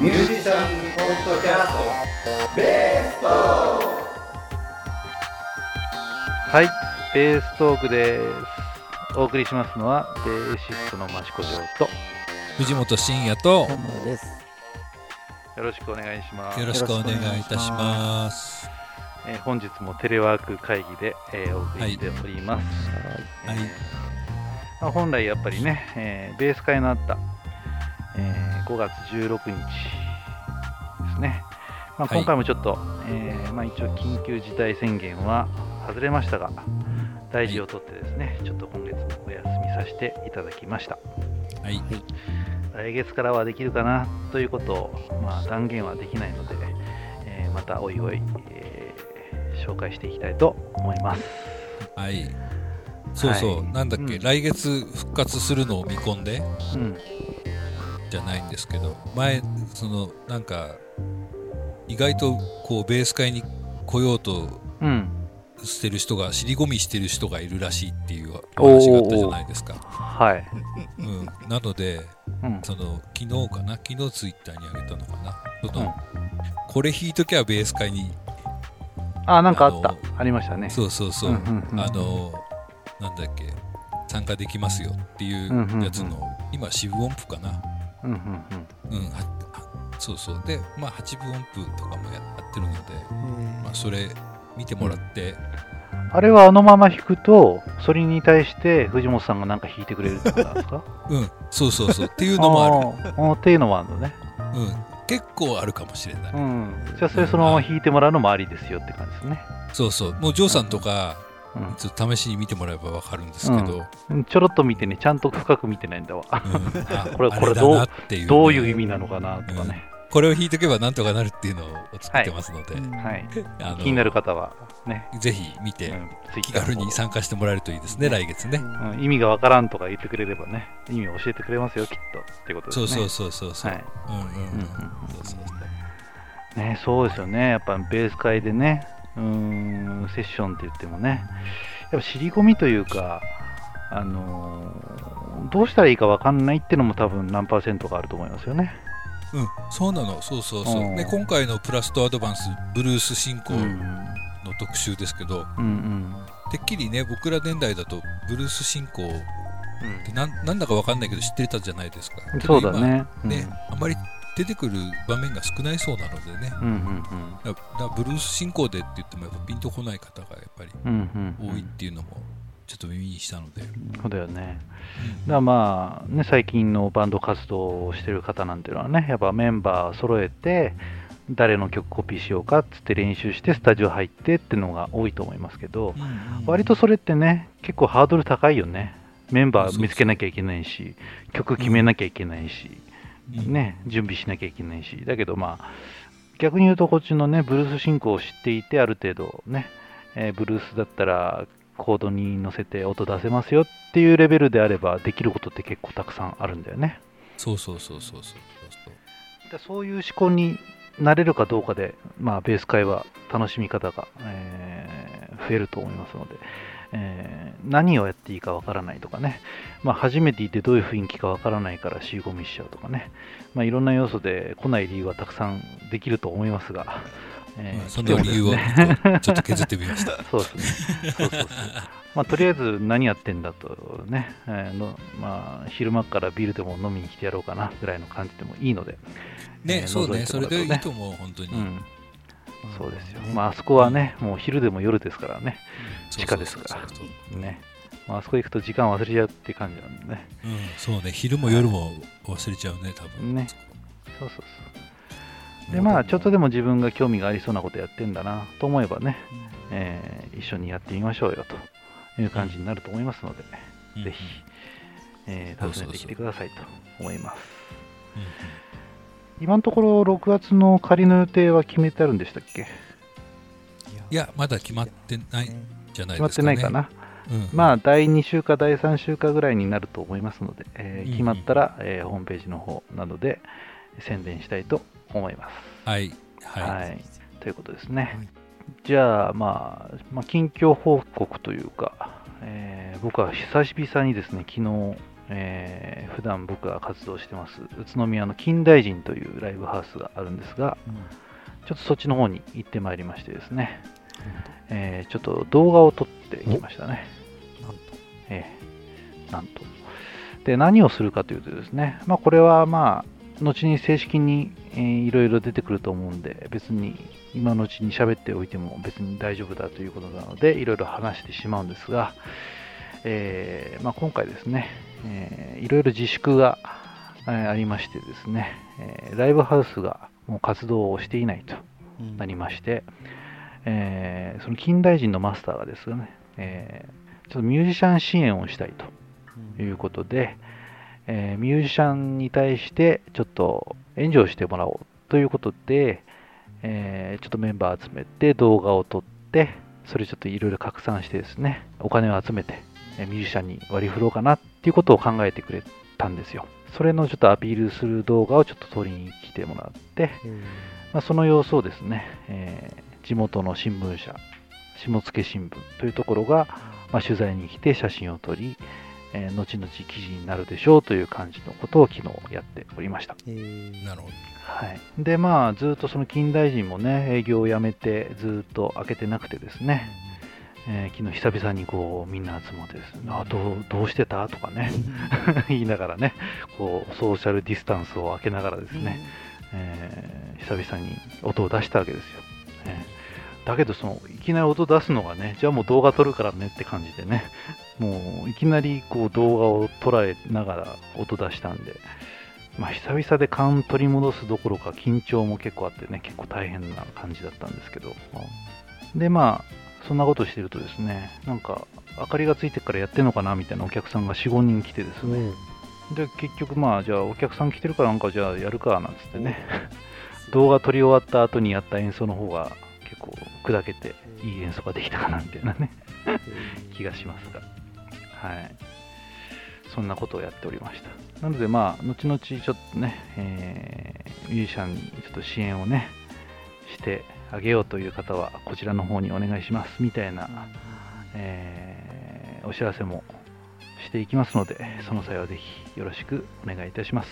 ミュージシャンポッドキャストベーストはい、ベーストークです。お送りしますのは、ベーシストの益子城と、藤本慎也と本物です。よろしくお願いします。よろしくお願いいたします。えー本日もテレワーク会議で、えーお送りしております。はい、まあ、本来やっぱりね、えーベース会のあった、えー5月16日ですね。まあ、はい。今回もちょっと、えーまあ、一応緊急事態宣言は外れましたが、大事をとってですね、ちょっと今月もお休みさせていただきました。はい、来月からはできるかなということを、まあ、断言はできないので、えーまたおいおい、えー紹介していきたいと思います。はい。そうそう、はい。なんだっけ、うん。来月復活するのを見込んで。うん、じゃないんですけど、前、その、なんか、意外とこうベース会に来ようとうん、してる人が、尻込みしてる人がいるらしいっていうお話があったじゃないですか。はい。うん、なので、うん、その昨日かな、昨日ツイッターにあげたのかな、そのうん。これ弾いときゃベース会にあ、なんかあった。ありましたね。そうそうそう、うんうんうん。あのなんだっけ？参加できますよっていううんうんうん。やつの、今四分音符かな？うん、うん、うん。ははそうそう。でまあ八分音符とかもやってるので、まあ、それ見てもらって、うん。あれはあのまま弾くと、それに対して藤本さんがなんか弾いてくれるってことなんですか？うんそうそうそう。っていうのもある。っていうのもあるのね。うん、結構あるかもしれない、うん。じゃあ、それそのまま弾いてもらうのもありですよって感じですね。そうそう。もうジョーさんとか、うんちょっと試しに見てもらえば分かるんですけど、うん。ちょろっと見てね、ちゃんと深く見てないんだわ。うんあ これこれどうなっていうね、どういう意味なのかなとかね。これを弾いとけばなんとかなるっていうのを作ってますので、はい。あの気になる方はね、ぜひ見て、気軽に参加してもらえるといいですね、来月ね。うん、意味がわからんとか言ってくれればね、意味を教えてくれますよ、きっと。ってことですね。そうそうそうそうそう。はいうんうんうん。うんうんうんそうそうね、そうですよね。やっぱベース会でね、うーん、セッションって言ってもね、やっぱ尻込みというか、あのーどうしたらいいかわかんないっていうのも多分何パーセントかあると思いますよね。うん、そうなの、そうそうそう。うんね、今回のプラスとアドバンス、ブルース進行うん。の特集ですけど、うんうん。てっきりね、僕ら年代だと、ブルース進行っうんてなんなんだかわかんないけど知ってたじゃないですか。そうだね。ね、あんまり出てくる場面が少ないそうなのでね。うんうんだだブルース進行でって言ってもやっぱピンとこない方がやっぱりうん。うんうんうん。多いっていうのもちょっと耳にしたので。そうだよね。だからまあね、最近のバンド活動をしてる方なんていうのはね、やっぱメンバー揃えて、誰の曲コピーしようかっつって練習して、スタジオ入ってっていうのが多いと思いますけど、割とそれってね、結構ハードル高いよね。メンバー見つけなきゃいけないし、曲決めなきゃいけないし、うんね、準備しなきゃいけないし、だけどまあ、逆に言うとこっちのね、ブルース進行を知っていて、ある程度ね、えーブルースだったらコードに乗せて音出せますよっていうレベルであれば、できることって結構たくさんあるんだよね。そうそうそうそうそうそう。でそういう思考になれるかどうかで、まあ、ベース会は楽しみ方が、えー増えると思いますので、えー何をやっていいかわからないとかね、まあ、初めていてどういう雰囲気かわからないから仕込みしちゃうとかね、まあ、いろんな要素で来ない理由はたくさんできると思いますが、えーまあその理由をちょっと削ってみました。そうですね。そうそうそう。まあ、とりあえず何やってんだとね、えーのまあ、昼間からビールでも飲みに来てやろうかなぐらいの感じでもいいので、えね、ーそうね、それでいいと思う、本当に。うん、そうですよ。まあ、あそこはね、もう昼でも夜ですからね、地下ですからね。まああそこ行くと時間忘れちゃうって感じなんでね。うん、そうね、昼も夜も忘れちゃうね、多分。ねそうそうそう。で、まあ、ちょっとでも自分が興味がありそうなことやってんだなと思えばね、えー一緒にやってみましょうよという感じになると思いますので、うんぜひ、えー訪ねてきてくださいと思います。うんうん今のところ6月の仮の予定は決めてあるんでしたっけ？いや、まだ決まってないんじゃない決まってですか、ね。ないかな。うん、まあ、第2週か第3週かぐらいになると思いますので、えーうんうん決まったら、えーホームページの方などで宣伝したいと思います。はい。はい。はい。ということですね。はいじゃあ、まあ、まあ、近況報告というか、えー僕は久々にですね、昨日、えー普段僕が活動してます。宇都宮の金大臣というライブハウスがあるんですが、ちょっとそっちの方に行ってまいりましてですね、えーちょっと動画を撮ってきましたね。なんと。えーなんと。で、何をするかというとですね、まあ、これはまあ、後に正式に、えーいろいろ出てくると思うんで、別に今のうちに喋っておいても別に大丈夫だということなので、いろいろ話してしまうんですが、えーまあ、今回ですね、えーいろいろ自粛が、えーありましてですね、えーライブハウスがもう活動をしていないとなりまして、えーその近代人のマスターがですね、えーちょっとミュージシャン支援をしたいということで、えーミュージシャンに対してちょっと援助をしてもらおうということで、えーちょっとメンバー集めて動画を撮って、それちょっといろいろ拡散してですね、お金を集めて、えーミュージシャンに割り振ろうかなっていうことを考えてくれたんですよ。それのちょっとアピールする動画をちょっと撮りに来てもらって、まあ、その様子をですね、えー地元の新聞社、下野新聞というところが、まあ、取材に来て写真を撮り、えー後々記事になるでしょうという感じのことを昨日やっておりました。えーなるほど。はい、で、まあ、ずっとその近代人もね、営業をやめて、ずっと開けてなくてですね、えー昨日久々にこうみんな集まってですね、あどうどうしてた？とかね、言いながらね、こうソーシャルディスタンスを空けながらですね、えー久々に音を出したわけですよ。えーだけどその、いきなり音出すのがね、じゃあもう動画撮るからねって感じでね、もういきなりこう動画を捉えながら音出したんで、まあ、久々で勘取り戻すどころか緊張も結構あってね、結構大変な感じだったんですけど、で、まあ、そんなことしてるとですね、なんか、明かりがついてからやってんのかなみたいなお客さんが4、5人来てですね、で、結局まあ、じゃあお客さん来てるからなんかじゃあやるかなんつってね、動画撮り終わった後にやった演奏の方が結構砕けていい演奏ができたかなみたいなね、気がしますが、はい。そんなことをやっておりました。なのでまあ、後々ちょっとね、えーミュージシャンにちょっと支援をね、してあげようという方は、こちらの方にお願いしますみたいな、えーお知らせもしていきますので、その際はぜひよろしくお願いいたします。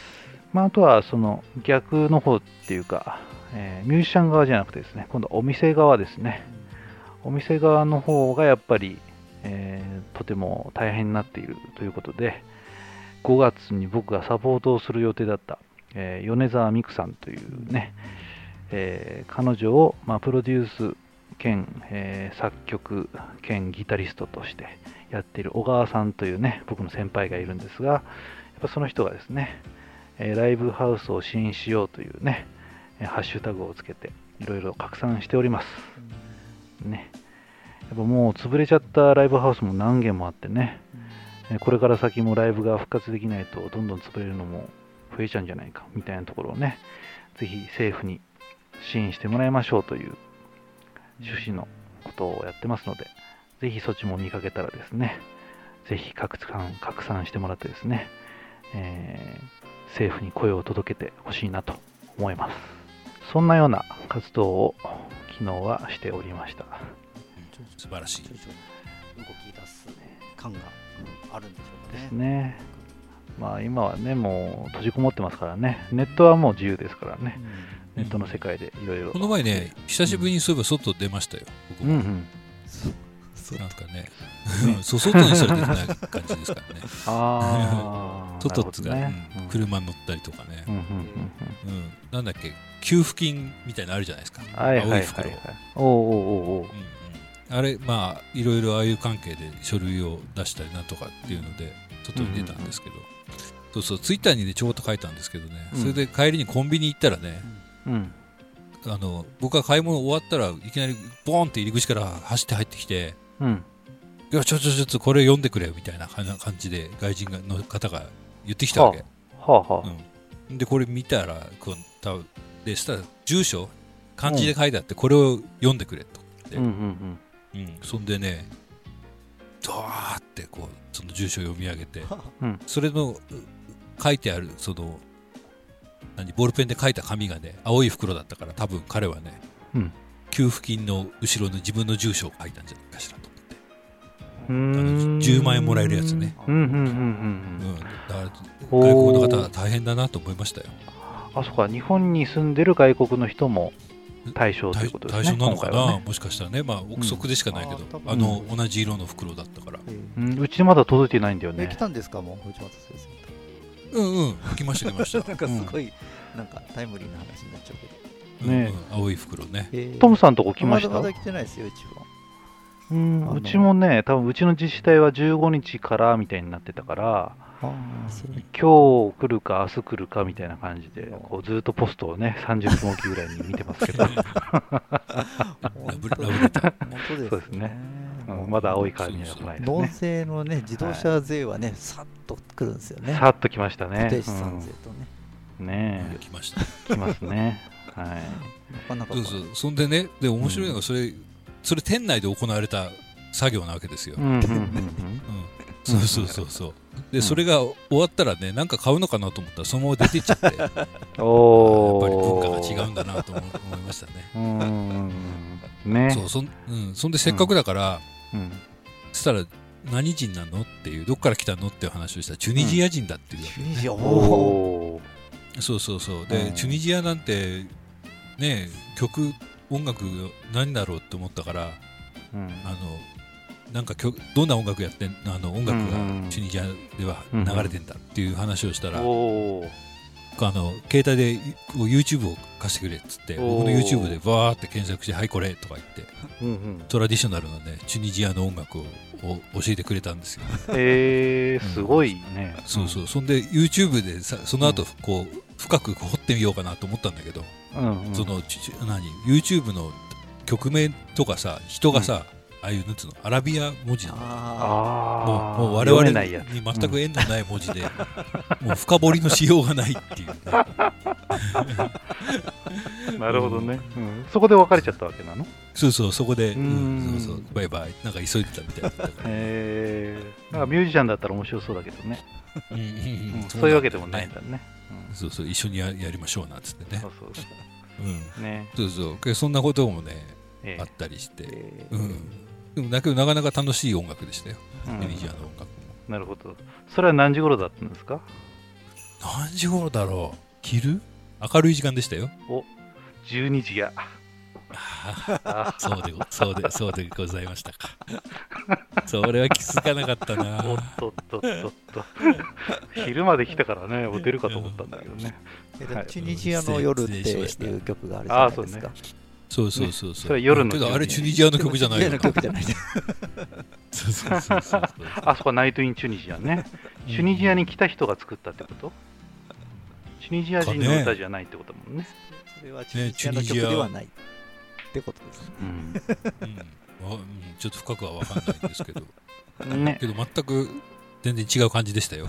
まあ、あとはその逆の方っていうか、えーミュージシャン側じゃなくてですね、今度はお店側ですね。お店側の方がやっぱり、えーとても大変になっているということで、5月に僕がサポートをする予定だった、えー米沢美久さんというね、えー彼女を、まあ、プロデュース兼、えー作曲兼ギタリストとしてやっている小川さんというね、僕の先輩がいるんですが、やっぱその人がですね、えーライブハウスを支援しようというね、えーハッシュタグをつけていろいろ拡散しております。ね。やっぱもう潰れちゃったライブハウスも何軒もあってね、えーこれから先もライブが復活できないとどんどん潰れるのも増えちゃうんじゃないかみたいなところをね、ぜひ政府に支援してもらいましょうという趣旨のことをやってますので、ぜひそっちも見かけたらですね、ぜひ拡散拡散してもらってですね、えー政府に声を届けてほしいなと思います。そんなような活動を昨日はしておりました。素晴らしい動き出す感があるんでしょうかですね。ね。まあ今はね、もう閉じこもってますからね、ネットはもう自由ですからね、ネットの世界でいろいろ。この前ね、久しぶりにそういえば外出ましたよ。うんうん。なんかね。ね、そう外にそれ出てない感じですからね。ああ。外っつうか、なるほどね。うん。車乗ったりとかね。うん、うんうんうん。なんだっけ、給付金みたいなのあるじゃないですか。いあれ、まあ、いろいろああいう関係で書類を出したりなんとかっていうので、外に出たんですけど、そうそう、ツイッターにね、ちょこっと書いたんですけどね、うん。それで帰りにコンビニ行ったらね、うん。あの僕が買い物終わったらいきなりボーンって入り口から走って入ってきて、うん。いや、ちょちょちょっとこれ読んでくれよみたいな感じで外人がの方が言ってきたわけ。はあはあ。うん、で、これ見たら、こう多分でしたら住所、漢字で書いてあって、これを読んでくれと。うんうんうん、そんでね、ドワーってこうその住所を読み上げて、うんそれのう書いてあるその何ボールペンで書いた紙がね青い袋だったから多分彼はね、うん。給付金の後ろの自分の住所を書いたんじゃないかしらと思って、あん。の10万円もらえるやつね、うんうんうんうん。うん。うんだからおー。外国の方は大変だなと思いましたよ。あそっか日本に住んでる外国の人も対象ということですね対象なのかな、ね。もしかしたらね。まあ憶測でしかないけど、うんあの同じ色の袋だったから。えうんうちまだ届いてないんだよええね来たんですかもう藤本先生うんうん。来ました来ました。なんかすごい、なんかタイムリーな話になっちゃうけど。ねうんうん。青い袋ね。え。ートムさんとこ来ました？まだまだ来てないですようちは。うんうちもね多分うちの自治体は15日からみたいになってたからああそう今日来るか明日来るかみたいな感じでこうずっとポストをね30分おきぐらいに見てますけど、ラブレターそうですねうん。まだ青いカーには来ない。です納ね税のね自動車税はね、さっと来るんですよね。さっと来ましたね。固定資産税とね、うん。ね来ました。え来ますね。はい。なかなか。そうそう。そんでねで面白いのがそれ、それ店内で行われた作業なわけですよ、うん。うん。うん。うんそうそうそう。そうでそれが終わったらねなんか買うのかなと思ったらそのまま出てっちゃって。やっぱりうんお文ー化が違うんだなと思思いましたね。うんうんうん。ね。そうそん,、うん、そんでせっかくだから、うん。そしたら何人なのっていうどっから来たのっていう話をしたらチュニジア人だっていうわけ、チュニジアおそうそうそう。で、うん。チュニジアなんてね曲音楽何だろうって思ったからうん。あのなんか曲どんな音楽やってんあの音楽がうんチュニジアでは流れてんだっていう話をしたら、おーあの携帯で YouTube を貸してくれっつって僕の YouTube でバーって検索して「はいこれ」とか言ってうんうんトラディショナルなねチュニジアの音楽をを教えてくれたんですよ。えー、すごいね。そうそう。そんで YouTube でさその後こう深く掘ってみようかなと思ったんだけど、うん。うん。その何？YouTube の曲名とかさ人がさ、ああいうなんつうのアラビア文字なの。あもうもう我々に全く縁のない文字で、もう深掘りのしようがないっていうね、なるほどね、うん。そこで別れちゃったわけなの？そうそうそこで、ううん。ん、そうそう。バイバイ。なんか急いでたみたいだったから、えー、なんかミュージシャンだったら面白そうだけどね。うん。うん。ううん。んそういうわけでもないんね。だね。そうそう一緒にややりましょうなんつってね。そうそうそう。ん。う。ね。そうそう。でそんなこともねえあったりして、え。うんでもだけどなかなか楽しい音楽でしたよ、ーうんミニジアの音楽もなるほど。それは何時頃だったんですか？何時頃だろう昼？明るい時間でしたよ ?12 時や。ああそうでごそうでそうでございましたかそれは気づかなかったなおっとっとっとっと。昼まで来たからね、もう出るかと思ったんだけどね。チュニジアの夜っていう曲があるじゃないですか。そうそうそうそう、それは夜のけどあれチュニジアの曲じゃないよチュニジアの曲じゃない。そうそうそうそうあそこはナイト・イン・チュニジアね。チュニジアに来た人が作ったってこと？チュニジア人の歌じゃないってことだもんね。それはチュニジアの曲ではないってことですね。うん。うん。ちょっと深くは分かんないんですけど。ね。けど全く全然違う感じでしたよ。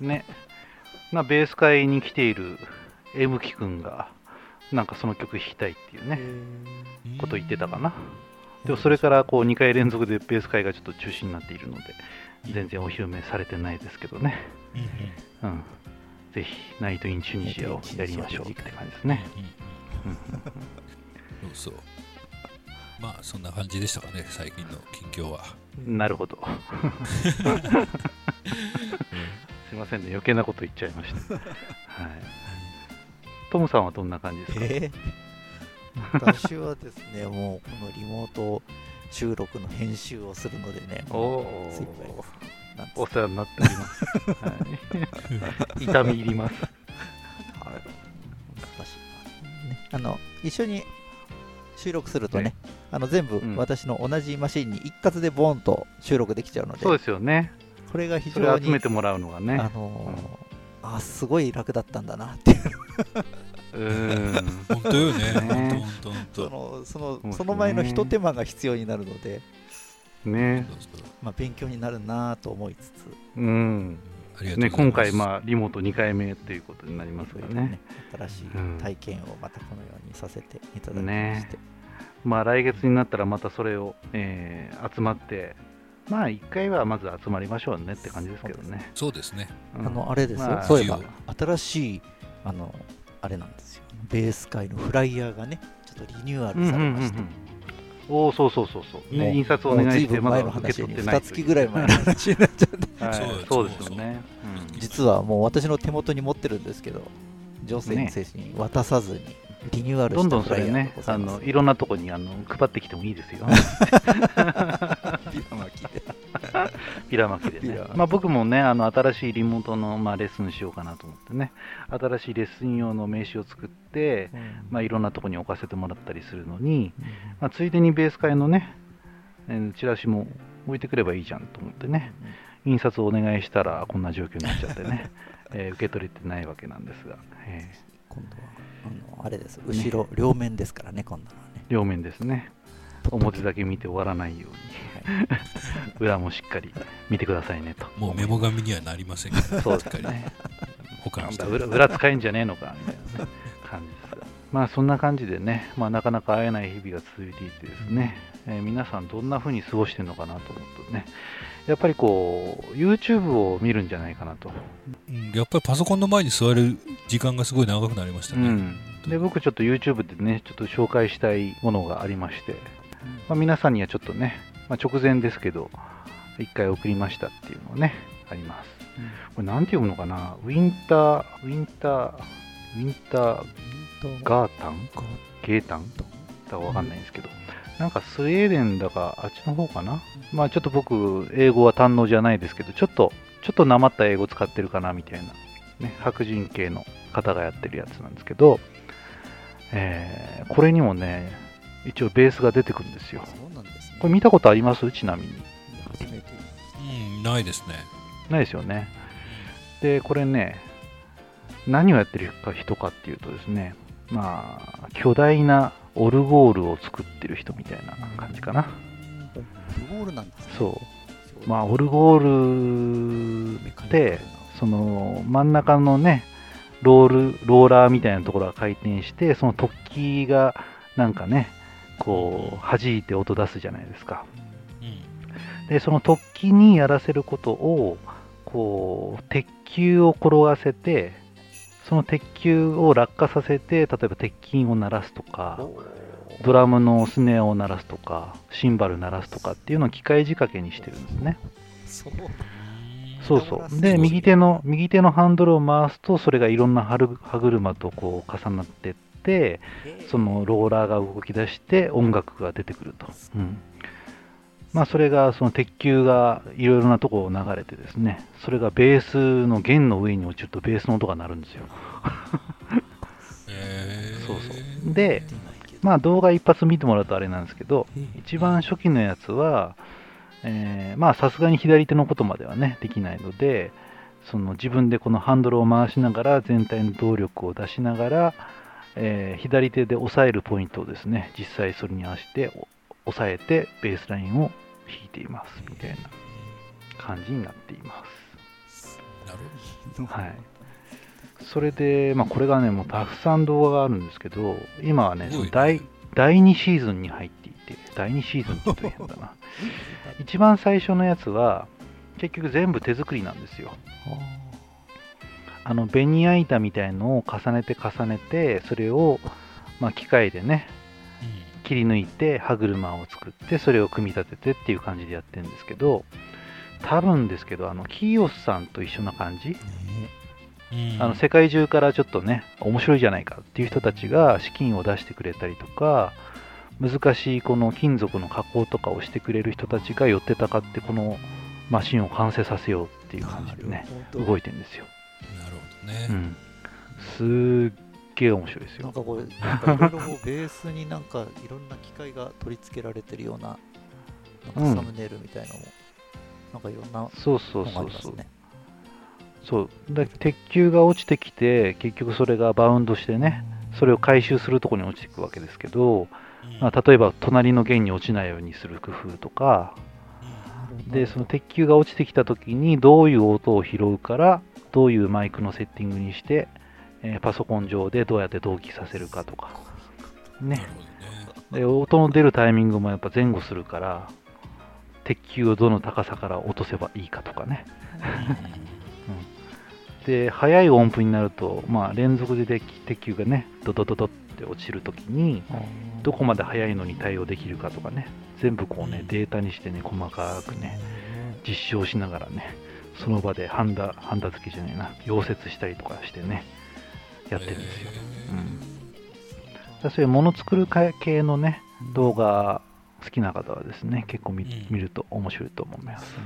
ね。なベース会に来ている M 木くんが、なんかその曲弾きたいっていうね、こと言ってたかな。でもそれからこう2回連続でベース会がちょっと中止になっているので、全然お披露目されてないですけどね。うん。ぜひ、ナイト・イン・チュニジアをやりましょうって感じですね。そうそうまあそんな感じでしたかね最近の近況はなるほど。すいませんね、余計なこと言っちゃいました。はい。トムさんはどんな感じですか、えー私はですね、もうこのリモート収録の編集をするのでね、おお世話になっております。はい、痛み入ります。あれ難しいな、ね。あの、一緒に収録するとね、はいあの全部うん私の同じマシンに一括でボーンと収録できちゃうので、そうですよね。これが非常にを集めてもらうのがあね。のーあすごい楽だったんだなっていううーん。本当よね。ね。本当本当。そのそのその前のひと手間が必要になるので、ね。まあ、勉強になるなと思いつつ。うん。ありがとうございます。ね、今回、まあ、リモート2回目ということになりますからね。新しいうん体験をまたこのようにさせていただきまねして、まあ、来月になったらまたそれを、えー集まって、まあ、1回はまず集まりましょうねって感じですけどね。そうですね。うんあのあれですよ、まあそういえば一新しいあのあれなんですよ。ベース界のフライヤーがねちょっとリニューアルされまして、おおそうそうそうそう、ね、もう印刷お願いしてまだ受け取ってない2月ぐらい前の話になっちゃって。はい。そうですよね、実はもう私の手元に持ってるんですけど女性の精神に渡さずにリニューアうん、どんどんそれねあのいろんなとこにあの配ってきてもいいですよ。ビラ巻きでピラ巻きでね。まあ、僕もねあの新しいリモートの、まあ、レッスンしようかなと思ってね。新しいレッスン用の名刺を作って、まあ、いろんなとこに置かせてもらったりするのに、まあ、ついでにベース会のね、えーチラシも置いてくればいいじゃんと思ってね。印刷をお願いしたらこんな状況になっちゃってね、えー受け取れてないわけなんですが、えー。今度はあのあれです。後ろ、両面ですからね今度はね。両面ですね表だけ見て終わらないように。裏もしっかり見てくださいねと。もうメモ紙にはなりませんけど、そうでしっかり。すね保管して。なんだ裏裏使えんじゃねえのかみたいな、ね、感じです。まあそんな感じでね、まあ、なかなか会えない日々が続いていてですね、えー皆さんどんな風に過ごしてるのかなと思うとねやっぱりこう YouTube を見るんじゃないかなと、うん。やっぱりパソコンの前に座る時間がすごい長くなりましたね。うん、で僕ちょっと YouTube でねちょっと紹介したいものがありまして、まあ、皆さんにはちょっとね、まあ、直前ですけど一回送りましたっていうのをねあります。これなんて読むのかな？ウィンターウィンターウィンターガータンゲータンだかわかんないんですけど、なんかスウェーデンだかあっちの方かな？まあちょっと僕英語は堪能じゃないですけどちょっとちょっとなまった英語使ってるかなみたいなね白人系の方がやってるやつなんですけど、えーこれにもね一応ベースが出てくるんですよ。そうなんですね。これ見たことあります？ちなみに。初めて。うん、ないですね。ないですよね。でこれね何をやってるか人かっていうとですねまあ巨大なオルゴールを作ってる人みたいな感じかな。オルゴールなんですね。そう。まあオルゴールってその真ん中のねロールローラーみたいなところが回転してその突起がなんかねこう弾いて音出すじゃないですか。うん。でその突起にやらせることをこう鉄球を転がせてその鉄球を落下させて例えば鉄筋を鳴らすとかドラムのスネアを鳴らすとかシンバル鳴らすとかっていうのを機械仕掛けにしてるんですね。そうそうで右手の右手のハンドルを回すとそれがいろんな歯車とこう重なってってそのローラーが動き出して音楽が出てくると、うん、まあそれがその鉄球がいろいろなところを流れてですねそれがベースの弦の上に落ちるとベースの音が鳴るんですよ。えー、そうそう。でまあ動画一発見てもらうとあれなんですけど一番初期のやつは、さすがに左手のことまではねできないのでその自分でこのハンドルを回しながら全体の動力を出しながら、えー左手で押さえるポイントをですね実際それに合わせてお押さえてベースラインを弾いていますみたいな感じになっています。なるほはい。それで、まあ、これがねもうたくさん動画があるんですけど今はね第第2シーズンに入っていて第2シーズンって言うと変だな。一番最初のやつは結局全部手作りなんですよあのベニヤ板みたいのを重ねて重ねてそれを、まあ、機械でねど。切り抜いて歯車を作ってそれを組み立ててっていう感じでやってるんですけど多分ですけどあのキーオスさんと一緒な感じ？あの世界中からちょっとね面白いじゃないかっていう人たちが資金を出してくれたりとか難しいこの金属の加工とかをしてくれる人たちが寄ってたかってこのマシンを完成させようっていう感じでね動いてるんですよ、ね。うん、すっげえ面白いですよ。なんかこれ、いろいろベースになんかいろんな機械が取り付けられてるような、なんかサムネイルみたいなのも、なんかいろんなのそうそうそうそう。そう。だ鉄球が落ちてきて結局それがバウンドしてねそれを回収するところに落ちていくわけですけど、うん。まあ、例えば隣の弦に落ちないようにする工夫とか。でその鉄球が落ちてきた時にどういう音を拾うからどういうマイクのセッティングにして、えーパソコン上でどうやって同期させるかとか。ね。で音の出るタイミングもやっぱ前後するから鉄球をどの高さから落とせばいいかとかね。で速い音符になると、まあ、連続で鉄鉄球がねドドドドってって落ちるときにどこまで速いのに対応できるかとかね。全部こうねデータにしてね細かくね。実証しながらねその場でハンダハンダ付けじゃないな。溶接したりとかしてね。やってるんですよ、うん、そういうもの作る系のね動画好きな方はですね結構見,、うん。見ると面白いと思います。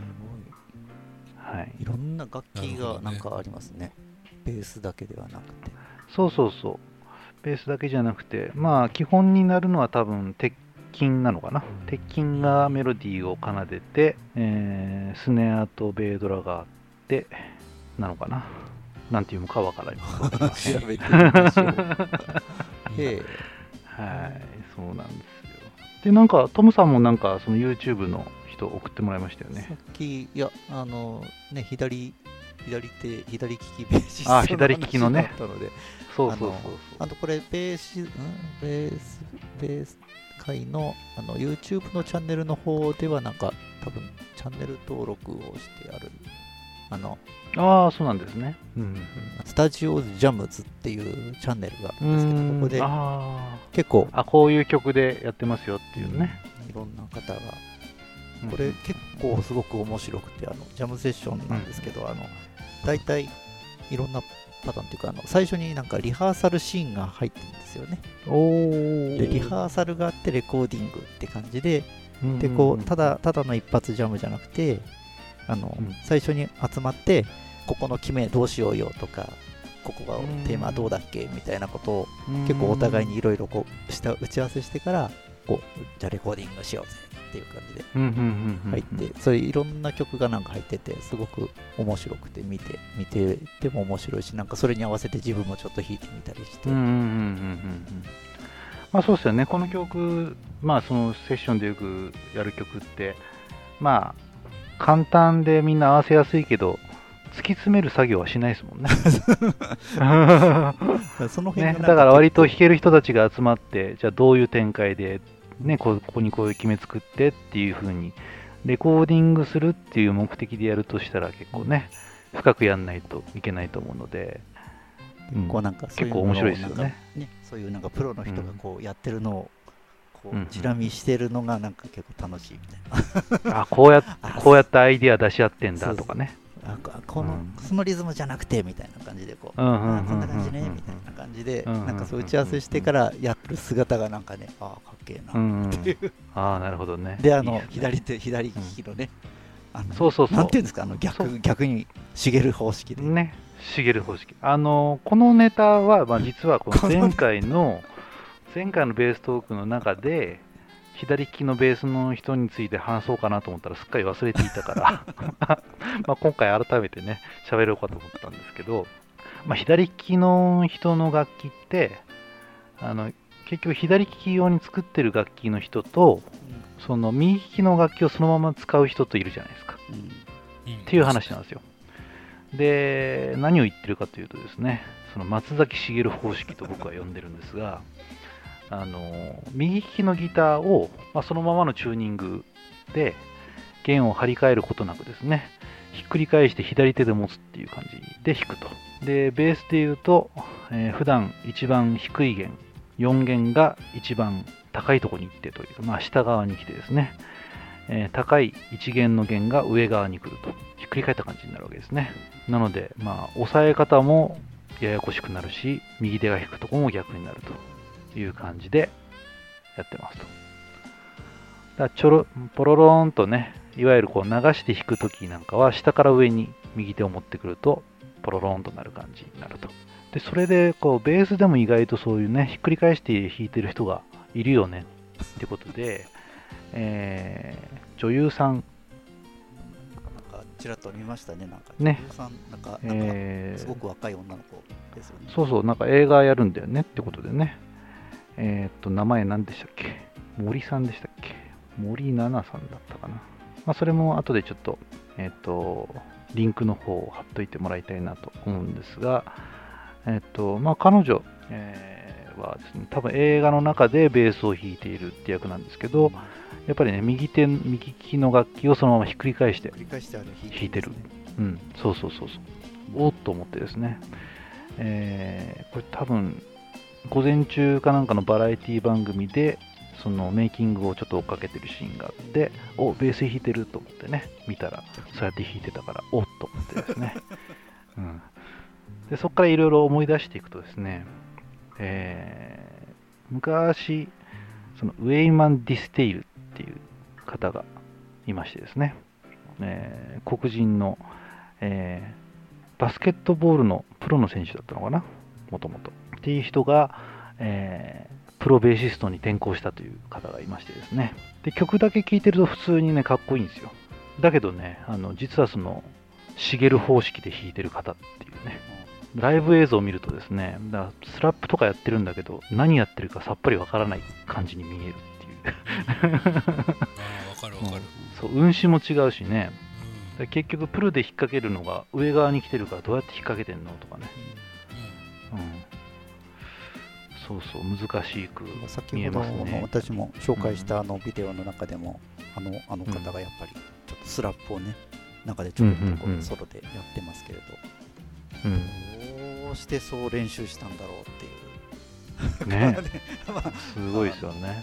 はい。い。いろんな楽器がなんかありますね。ベースだけではなくて。そうそうそう。ベースだけじゃなくてまあ基本になるのは多分鉄筋なのかな？鉄筋がメロディーを奏でて、えースネアとベードラがあってなのかな？なんていうのかわからない。調べてみましょう はいそうなんですよ。でなんかトムさんもなんかその YouTube の人送ってもらいましたよね。さっきいやあのね左左手左利きベーシストあ左利きのね。話だったのでそうそうそう。あのあとこれベーシん？ベースベース会のあの YouTube のチャンネルの方ではなんか多分チャンネル登録をしてある。あのああそうなんですね。うんスタジオジャムズっていうチャンネルがあうるんですけどん。ここであ結構ーあこういう曲でやってますよっていうね、いろんな方が。うん。これ結構すごく面白くてあのジャムセッションなんですけど、あの大体いろんなパターンというかあの最初になんかリハーサルシーンが入ってるんですよね。でリハーサルがあってレコーディングって感じでうんでこうただただの一発ジャムじゃなくてあの、うん。最初に集まってここの決めどうしようよとかここがうんテーマどうだっけみたいなことをうん。結構お互いにいろいろこうした打ち合わせしてからこうじゃあレコーディングしようぜっていう感じで入って、そういろんな曲がなんか入っててすごく面白くて見て見てても面白いしなんかそれに合わせて自分もちょっと弾いてみたりして、まあそうですよねこの曲まあそのセッションでよくやる曲ってまあ簡単でみんな合わせやすいけど突き詰める作業はしないですもんね。その辺がねだから割と結弾ける人たちが集まってじゃあどういう展開で、ね、こうここにこういう決め作ってっていう風に。レコーディングするっていう目的でやるとしたら結構ね深くやんないといけないと思うので、うん構なんか結構面白いですよね。ねそういうなんかプロの人がこうやってるのをこうんうチラ見してるのがなんか結構楽しいみたいな、あこうやこうやっ てアイディア出し合ってんだとかねあここの、うん。そのリズムじゃなくてみたいな感じでこう、うんうんこんな感じねみたいな感じで、うんうんうんなんかそう打ち合わせしてからやってる姿がなんかねああかっけえな、うんうんっていう。ああなるほどね。であのね。左手左利きのね、あのそうそうそう。なんていうんですかあのそ逆逆に茂る方式で、ね。しげる方式。あのこのネタは、まあ、実はこの前回の前回のベーストークの中で左利きのベースの人について話そうかなと思ったらすっかり忘れていたから。まあ今回改めてね喋ろうかと思ったんですけど、まあ、左利きの人の楽器ってあの結局左利き用に作ってる楽器の人とその右利きの楽器をそのまま使う人といるじゃないですか。うん。うん。っていう話なんですよ。で、何を言ってるかというとですね、その松崎しげる方式と僕は呼んでるんですが、あの右利きのギターを、まあ、そのままのチューニングで弦を張り替えることなくですね、ひっくり返して左手で持つっていう感じで弾くと。で、ベースで言うと、えー普段一番低い弦、4弦が一番高いとこに行ってという、まあ、下側に来てですね、えー高い1弦の弦が上側に来ると。ひっくり返った感じになるわけですね。なので、まあ、押さえ方もややこしくなるし、右手が弾くとこも逆になるという感じでやってますと。だちょろ、ポロローンとね、いわゆるこう流して弾くときなんかは、下から上に右手を持ってくると、ポロローンとなる感じになると。で、それで、こう、ベースでも意外とそういうね、ひっくり返して弾いてる人がいるよねってことで、えー女優さん、なんかちらっと見ましたねなんかね女優さんなんかなんかえーすごく若い女の子ですよね、そうそう、なんか映画やるんだよねってことでね。えーっと、名前何でしたっけ？森さんでしたっけ？森奈々さんだったかな。まあ、それも後でちょっと、えーっと、リンクの方を貼っといてもらいたいなと思うんですが、えーっと、まあ、彼女、えーはですね、多分映画の中でベースを弾いているって役なんですけど、やっぱりね、右手、右利きの楽器をそのままひっくり返して弾いてるうん、そうそうそうそう。おっと思ってですね。えーこれ多分、午前中かなんかのバラエティ番組でそのメイキングをちょっと追っかけてるシーンがあっておベース弾いてると思ってね見たらそうやって弾いてたからおっと思ってですね、うん、でそこからいろいろ思い出していくとですね、えー昔そのウェイマン・ディステイルっていう方がいましてですね、えー黒人の、えーバスケットボールのプロの選手だったのかなもともとっていう人が、えープロベーシストに転向したという方がいましてですね。で曲だけ聴いてると普通にねかっこいいんですよ。だけどねあの実はそのシゲル方式で弾いてる方っていうね。ライブ映像を見るとですねだからスラップとかやってるんだけど何やってるかさっぱりわからない感じに見えるっていう。かるわかる。そう運指も違うしね。結局プルで引っ掛けるのが上側に来てるからどうやって引っ掛けてんのとかね、うん、そうそう難しく見えほどますね。の私も紹介したあのビデオの中でも、あのあの方がやっぱりちょっとスラップをね中でちょっとこうんうんううん。ソロでやってますけれど、うん。どうしてそう練習したんだろうっていう。ね。まあすごいですよね。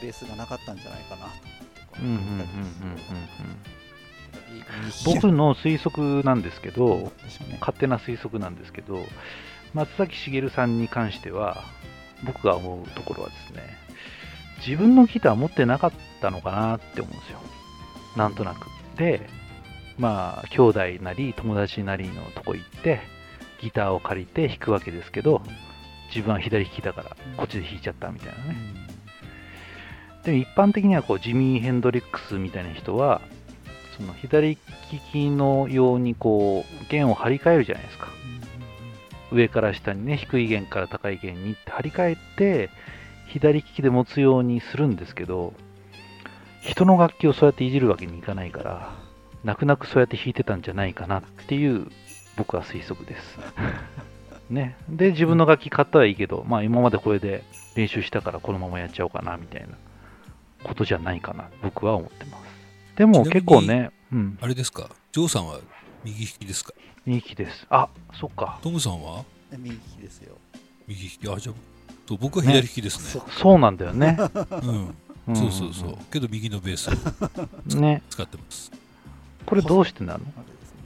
ベースがなかったんじゃないかなと僕の推測なんですけど勝手な推測なんですけど松崎しげるさんに関しては僕が思うところはですね自分のギター持ってなかったのかなって思うんですよ。なんとなく。でまあ兄弟なり友達なりのとこ行ってギターを借りて弾くわけですけど自分は左利きだからこっちで弾いちゃったみたいなね。でも一般的にはこうジミー・ヘンドリックスみたいな人はその左利きのようにこう弦を張り替えるじゃないですか。上から下にね低い弦から高い弦にって張り替えて左利きで持つようにするんですけど人の楽器をそうやっていじるわけにいかないから泣く泣くそうやって弾いてたんじゃないかなっていう僕は推測です。ね。で自分の楽器買ったはいいけどまあ今までこれで練習したからこのままやっちゃおうかなみたいなことじゃないかな僕は思ってます。でも結構ねうん。あれですかジョーさんは右利きですか？右利きです。あそっか。トムさんは？で右利きですよ。右利き？あじゃあそう僕は左利きですね。そうそうなんだよね。うん、そうそうそう。けど右のベースをうんね。使ってます。これどうしてなの？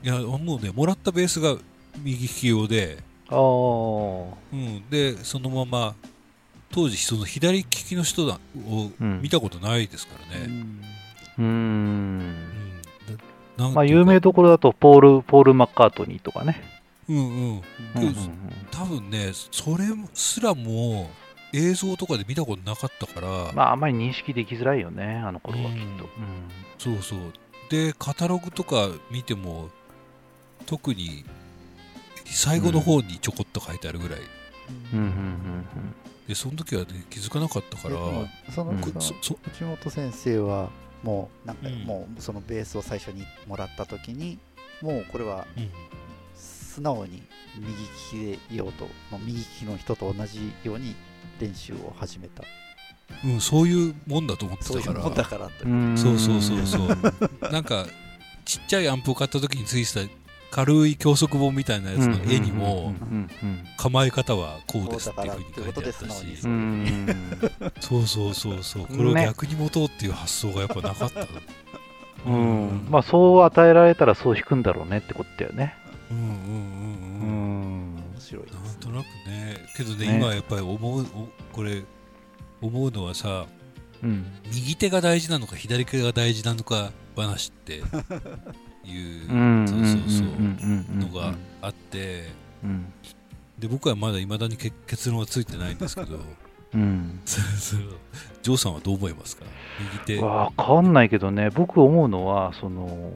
いやもうねもらったベースが右利き用で、ああうん、でそのまま当時その左利きの人だをうん。見たことないですからね、うん。うんまあ有名どころだとポールポール・マッカートニーとかね。うんうん。うんうん多分ねそれすらも映像とかで見たことなかったから、まああんまり認識できづらいよねあの頃はきっと。そうそう。でカタログとか見ても特に最後の方にちょこっと書いてあるぐらい、うん。うんうんでその時は、ね、気づかなかったから、そのうん。そのそそ内本先生はもうなんかうん。もうそのベースを最初にもらった時にもうこれはうん。素直に右利きでいようともう右利きの人と同じように練習を始めた。うん、そういうもんだと思ってそういうたからもんだからとうんうん。そうそうそうそう。なんかちっちゃいアンプを買った時についてた軽い教則本みたいなやつの絵にも構え方はこうですっていうふうに書いてあったし。そうそうそうそう。これを逆に持とうっていう発想がやっぱなかった、うん。うん。まあそう与えられたらそう弾くんだろうねってことだよね。うんうんうんううん。ん面白いなんとなくね。けどねね。今やっぱり思うおこれ思うのはさうん。右手が大事なのか左手が大事なのか話って いうのがあってうんで僕はまだいまだにけ結論はついてないんですけどうん。そうそうジョーさんはどう思いますか？右手。わかんないけどね、僕思うのは、その、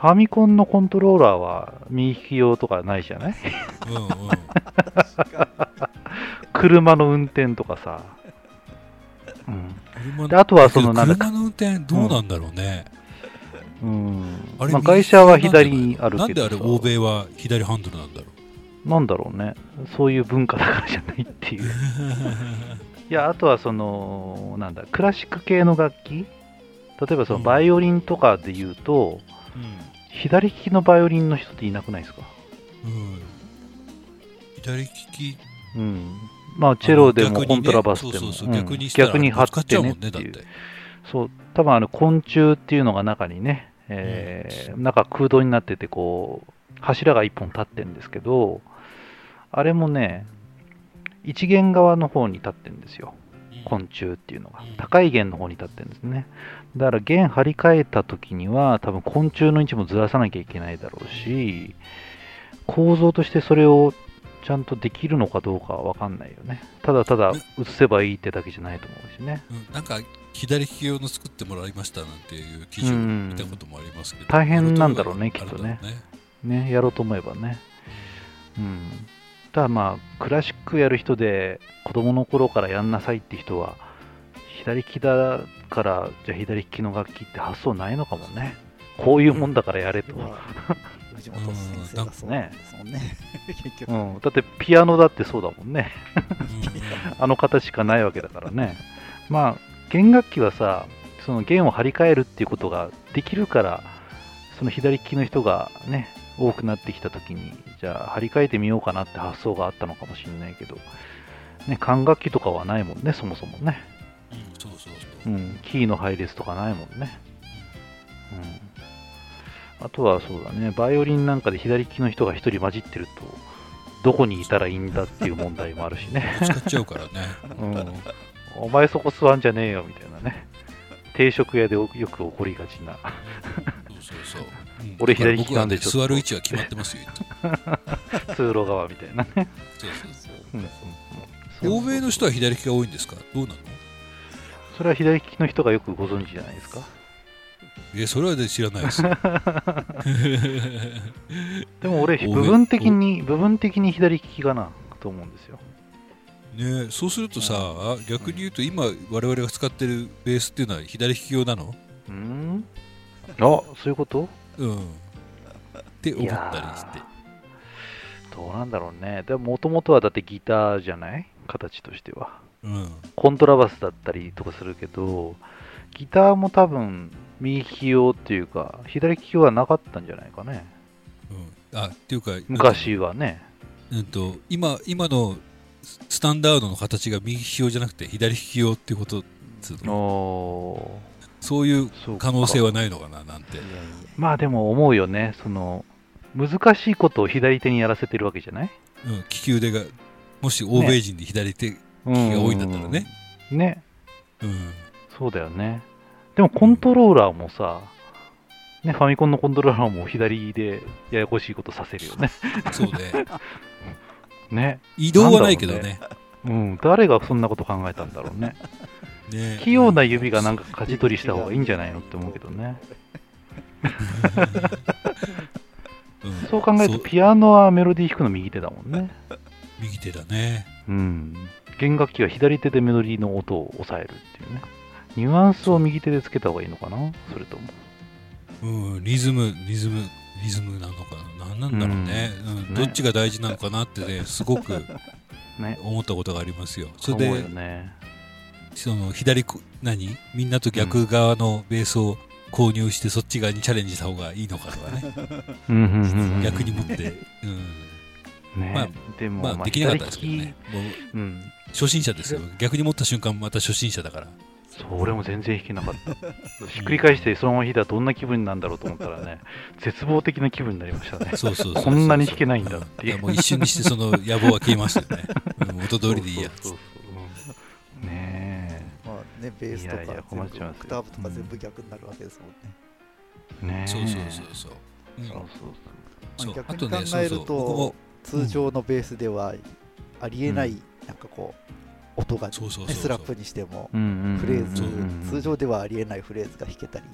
ファミコンのコントローラーは右利き用とかないじゃない？うんうん。車の運転とかさ。うん。車であとはそのなんだ車の運転どうなんだろうね、うん。あれまあ、外車は左にあるなんであれ欧米は左ハンドルなんだろう？なんだろうね。そういう文化だからじゃないっていう。いや、あとはその、なんだ、クラシック系の楽器？例えばそのうん。バイオリンとかで言うと、左利きのバイオリンの人っていなくないですか？うん、うん、左利き？うん。まあ、チェロでもコントラバスでも、そうそう逆にしたら逆に張ってねっていう。ね。そう、多分あの昆虫っていうのが中にね、えー中空洞になってて、こう、柱が一本立ってるんですけど、あれもね、一弦側の方に立ってるんですよ。昆虫っていうのがうん。高い弦の方に立ってるんですね。だから弦張り替えた時には、多分昆虫の位置もずらさなきゃいけないだろうし、構造としてそれをちゃんとできるのかどうかはわかんないよね。ただただ映せばいいってだけじゃないと思うしね。うんなんか左利き用の作ってもらいましたなんていう記事を見たこともありますけど、大変なんだろうねきっとねね、やろうと思えばね。うん。ただまあ、クラシックやる人で、子供の頃からやんなさいって人は、左利きだから、じゃあ左利きの楽器って発想ないのかもね。こういうもんだからやれと。まあ藤本先生がそうなんですもんね。結局。うん。だってピアノだってそうだもんね。うん あの形しかないわけだからね。まあ、弦楽器はさ、その弦を張り替えるっていうことができるから、その左利きの人がね、多くなってきたときに、じゃあ張り替えてみようかなって発想があったのかもしれないけど、ね、管楽器とかはないもんね、そもそもね。うんそうそうそうう。ん、キーの配列とかないもんね。うん。あとはそうだね、バイオリンなんかで左利きの人が一人混じってると、どこにいたらいいんだっていう問題もあるしね。ぶつかっちゃうからね。うん、お前そこ座んじゃねえよみたいなね。定食屋でよく起こりがちな。そうそうそう。う ん俺左利きなんで座る位置は決まってますよ。通路側みたいなね。そうそうそう欧米の人は左利きが多いんですか？どうなの？それは左利きの人がよくご存知じゃないですか。え、それはね知らないです。でも俺、部分的に、部分的に左利きかなと思うんですよ。ねえそうするとさ、あ逆に言うと今我々が使ってるベースっていうのは左利き用なの？うん？あそういうこと？うん。って思ったりして。どうなんだろうね。でも、もともとはだってギターじゃない？形としては。うん。コントラバスだったりとかするけど、ギターも多分、右利き用っていうか、左利き用はなかったんじゃないかね。うん、あっていうか昔はね。うんと今今のスタンダードの形が右利き用じゃなくて左利き用っていうことうそういう可能性はないのかななんてまあでも思うよね。その、難しいことを左手にやらせてるわけじゃない？うん、利き腕がもし欧米人で左手利きが多いんだったらね。うん。ね。うんそうだよね。でもコントローラーもさ、ね、ファミコンのコントローラーも左でややこしいことさせるよね。そうね ね。移動はないけどねうん。誰がそんなこと考えたんだろうね。ね器用な指がなんか舵取りした方がいいんじゃないのって思うけどね。うん そう考えるとピアノはメロディー弾くの右手だもんね。右手だねうん。弦楽器は左手でメロディーの音を抑えるっていうね。ニュアンスを右手でつけた方がいいのかなそれとも。うんリズムリズムリズムなのかな何なんだろうね,、うん。ね。どっちが大事なのかなってねすごく ね。思ったことがありますよ。それでよね。その左こ何？みんなと逆側のベースを購入してそっち側にチャレンジした方がいいのかとかね、うん。うんうんうん逆に持って、うん。ね、まあでも、まあできなかったですけどね。うん。初心者ですよ。逆に持った瞬間また初心者だからそう、俺も全然弾けなかった。ひっくり返してそのまま弾いたらどんな気分なんだろうと思ったらね、絶望的な気分になりましたね。そうそうそうそうこんなに弾けないんだっていう。んもう一瞬にしてその野望は消えましたよね、うん、元通りでいいやそうそうそう。そうねまあね、ベースとかいやいやオクターブとか全部逆になるわけですもんね。え。ねえ。そうそうそうそう、うん。そうそうそう。逆にあとね考えるとそうそう通常のベースではありえない、なんかこう、音が、スラップにしても、うんうんうんうんフレーズ、うんうん通常ではありえないフレーズが弾けたり、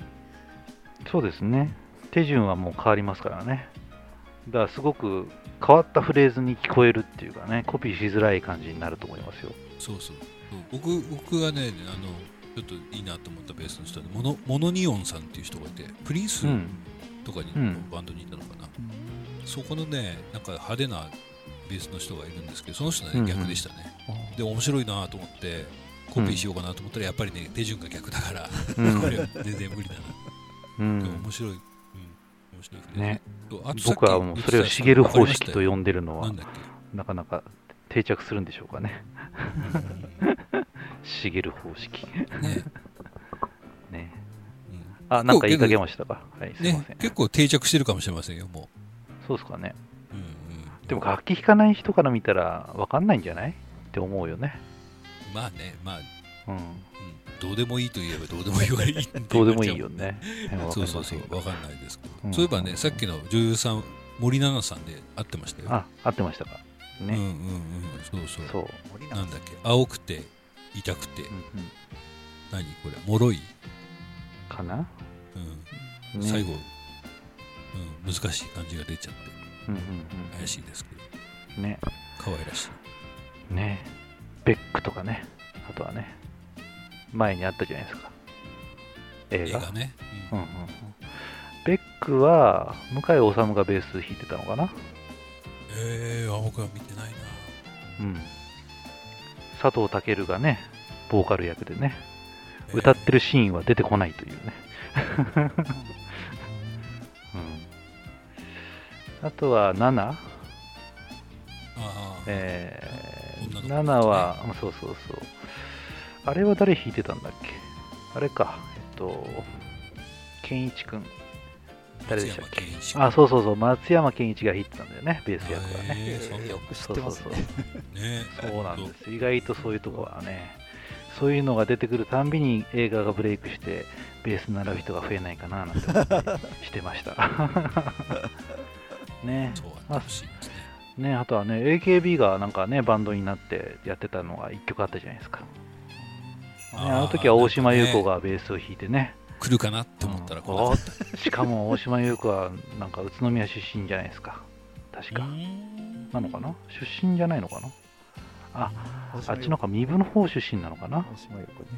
そうですね。手順はもう変わりますからね。だからすごく変わったフレーズに聞こえるっていうかね、コピーしづらい感じになると思いますよ。そうそう。僕僕がねあのちょっといいなと思ったベースの人は、ね、モノモノニオンさんっていう人がいてプリンスうん。とかに、うん。バンドにいたのかな、そこのねなんか派手なベースの人がいるんですけどその人はね、うんうん逆でしたねで面白いなと思ってコピーしようかなと思ったらやっぱりね手順が逆だから、うんこれは全然無理だな、うんでも面白い、うん、面白いね、僕はもうそれを言ってたシゲル方式と呼んでるのはなかなか定着するんでしょうかね。茂る方式。ねね。うんあ、なんか言いかけましたか？はい、すいません。ね結構定着してるかもしれませんよ、もそうですかね。う。うんうん、でも楽器弾かない人から見たら分かんないんじゃない？って思うよね。まあね、まあ、うん。うん、どうでもいいと言えばどうでもいいどうでもいいよね。そうそうそう、わわかんないですけど、うんそういえばね、さっきの女優さん、森七菜さんで会ってましたよ。あ、合ってましたか。ね。うんうんうん、そうそう。そう。森永なんだっけ、青くて、痛くて、うんうん。何これ、脆い、かな、うん、ね、最後、うん、難しい感じが出ちゃって、うんうん怪しいですけど、うん。ね。可愛らしい。ね。ベックとかね。あとはね。前にあったじゃないですか。映画？映画ね。うんうんうん。ベックは、向井治がベース弾いてたのかな？えー、あ、僕は見てないな。うん。佐藤健がね、ボーカル役でね、えー歌ってるシーンは出てこないというね。うん、あとは、ナナ？ああ、えー、女の子ナナは、うんそうそうそう。あれは誰弾いてたんだっけ？あれか、えっと、健一くん。誰でしたっけ？あ、そうそうそう、松山健一が弾いてたんだよね、ベース役はね。えーそんなよく知ってますね。ねそうなんです。意外とそういうとこはね、そういうのが出てくるたんびに映画がブレイクして、ベース習う人が増えないかななんて思ったりしてました。ねそうあってほしいですね。ねあとはね、AKB がなんかね、バンドになってやってたのが一曲あったじゃないですか。ね、あの時は大島優子がベースを弾いてね、来るかなって思ったらうんしかも大島優子はなんか宇都宮出身じゃないですか。確た。か。なのかな？出身じゃないのかな？あ、あっちのか、身分の方出身なのかな？大島優子ね。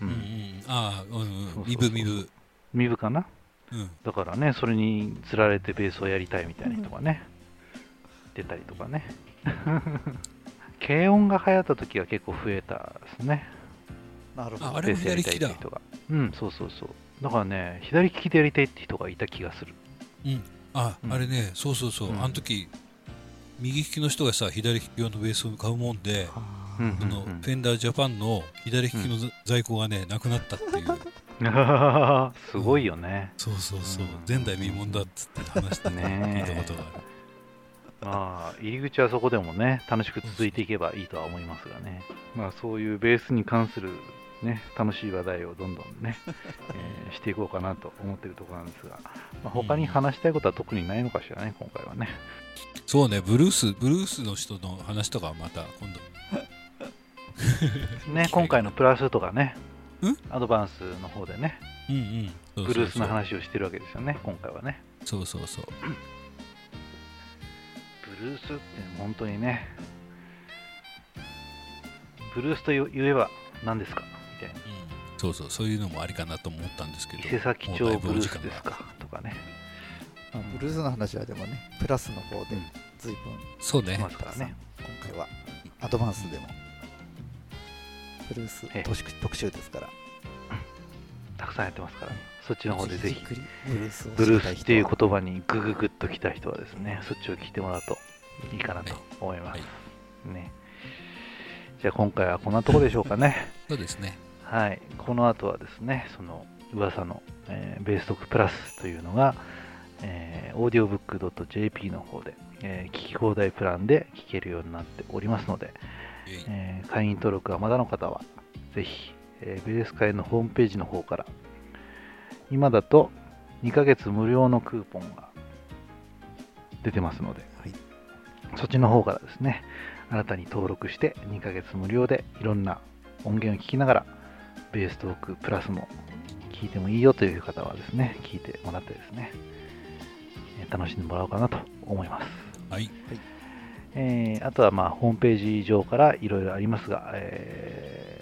ううんうんん、ああ、うん身分身分。身分かな？うん、だからね、それにつられてベースをやりたいみたいな人がね、出たりとかね。軽音が流行った時は結構増えたですね。なるほど。ああれもベースやりたいっていう人が。うん、そうそうそう。だからね、左利きでやりたいって人がいた気がする。あ、うんあれね、そうそうそう、うんあの時右利きの人がさ、左利き用のベースを買うもんで、うんうんそのフェンダージャパンの左利きの在庫がね、なくなったっていう、すごいよね。そうそうそううん、前代未聞だっつって話してね聞いたことがある。まあ、入り口はそこでもね、楽しく続いていけばいいとは思いますがね。まあ、そういうベースに関するね、楽しい話題をどんどんね、えーしていこうかなと思ってるところなんですが、まあ、他に話したいことは特にないのかしらね、今回はね。そうね、ブルース、ブルースの人の話とかはまた今度。ね、今回のプラスとかねん、アドバンスの方でね、うんうん。ブルースの話をしてるわけですよね、今回はね。そうそうそう。ブルースって本当にね、ブルースと言えば何ですか？みたいな。うんそうそう、そういうのもありかなと思ったんですけど。伊勢崎町ブルースですか？とかね。まあブルースの話はでもね、プラスの方でうん。随分そうね。し。ますからね。今回はアドバンスでも。ブルースええ。特集特集ですから、たくさんやってますから、そっちの方でぜひ。ブルースっていうと言葉にグググッときた人はですね、そっちを聞いてもらうといいかなと思います。はいね。じゃあ今回はこんなとこでしょうかね。そうですね。はい。この後はですね、その噂の、えーベーストックプラスというのが、えー、audiobook.jp の方で、えー聞き放題プランで聞けるようになっておりますので、えー会員登録がまだの方は、ぜひ、えーベース会のホームページの方から、今だと2ヶ月無料のクーポンが出てますので、はいそっちの方からですね、新たに登録して2ヶ月無料でいろんな音源を聞きながら、ベーストークプラスも聞いてもいいよという方はですね、聞いてもらってですね、えー楽しんでもらおうかなと思います。はい。えーあとはまあホームページ上からいろいろありますが、え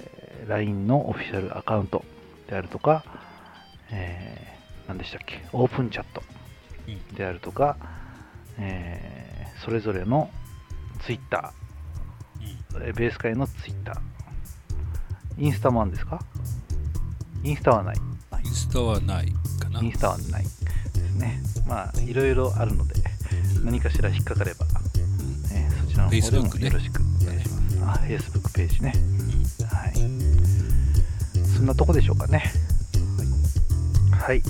ー LINE のオフィシャルアカウントであるとか、えー何でしたっけ、オープンチャットうんであるとか、えーそれぞれの Twitter、うんえーベース界の Twitter、インスタもあるんですか？インスタはない。インスタはないかな。インスタはないですね。まあ、いろいろあるので、何かしら引っかかれば、えーそちらのの方でもよろしくお願いします。あ、Facebook ページね。はい。そんなとこでしょうかね。はい。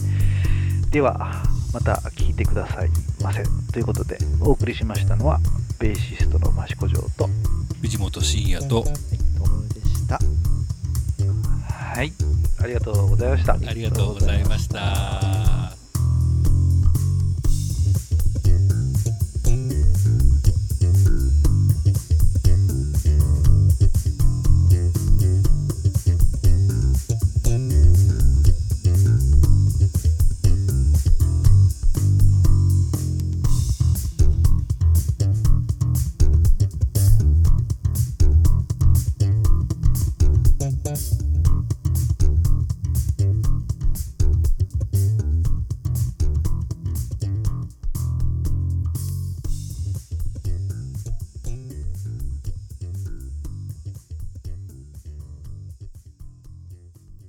では、また聞いてくださいませ。ということで、お送りしましたのは、ベーシストの益子城と、藤本慎也とでした。はい。ありがとうございました。ありがとうございました。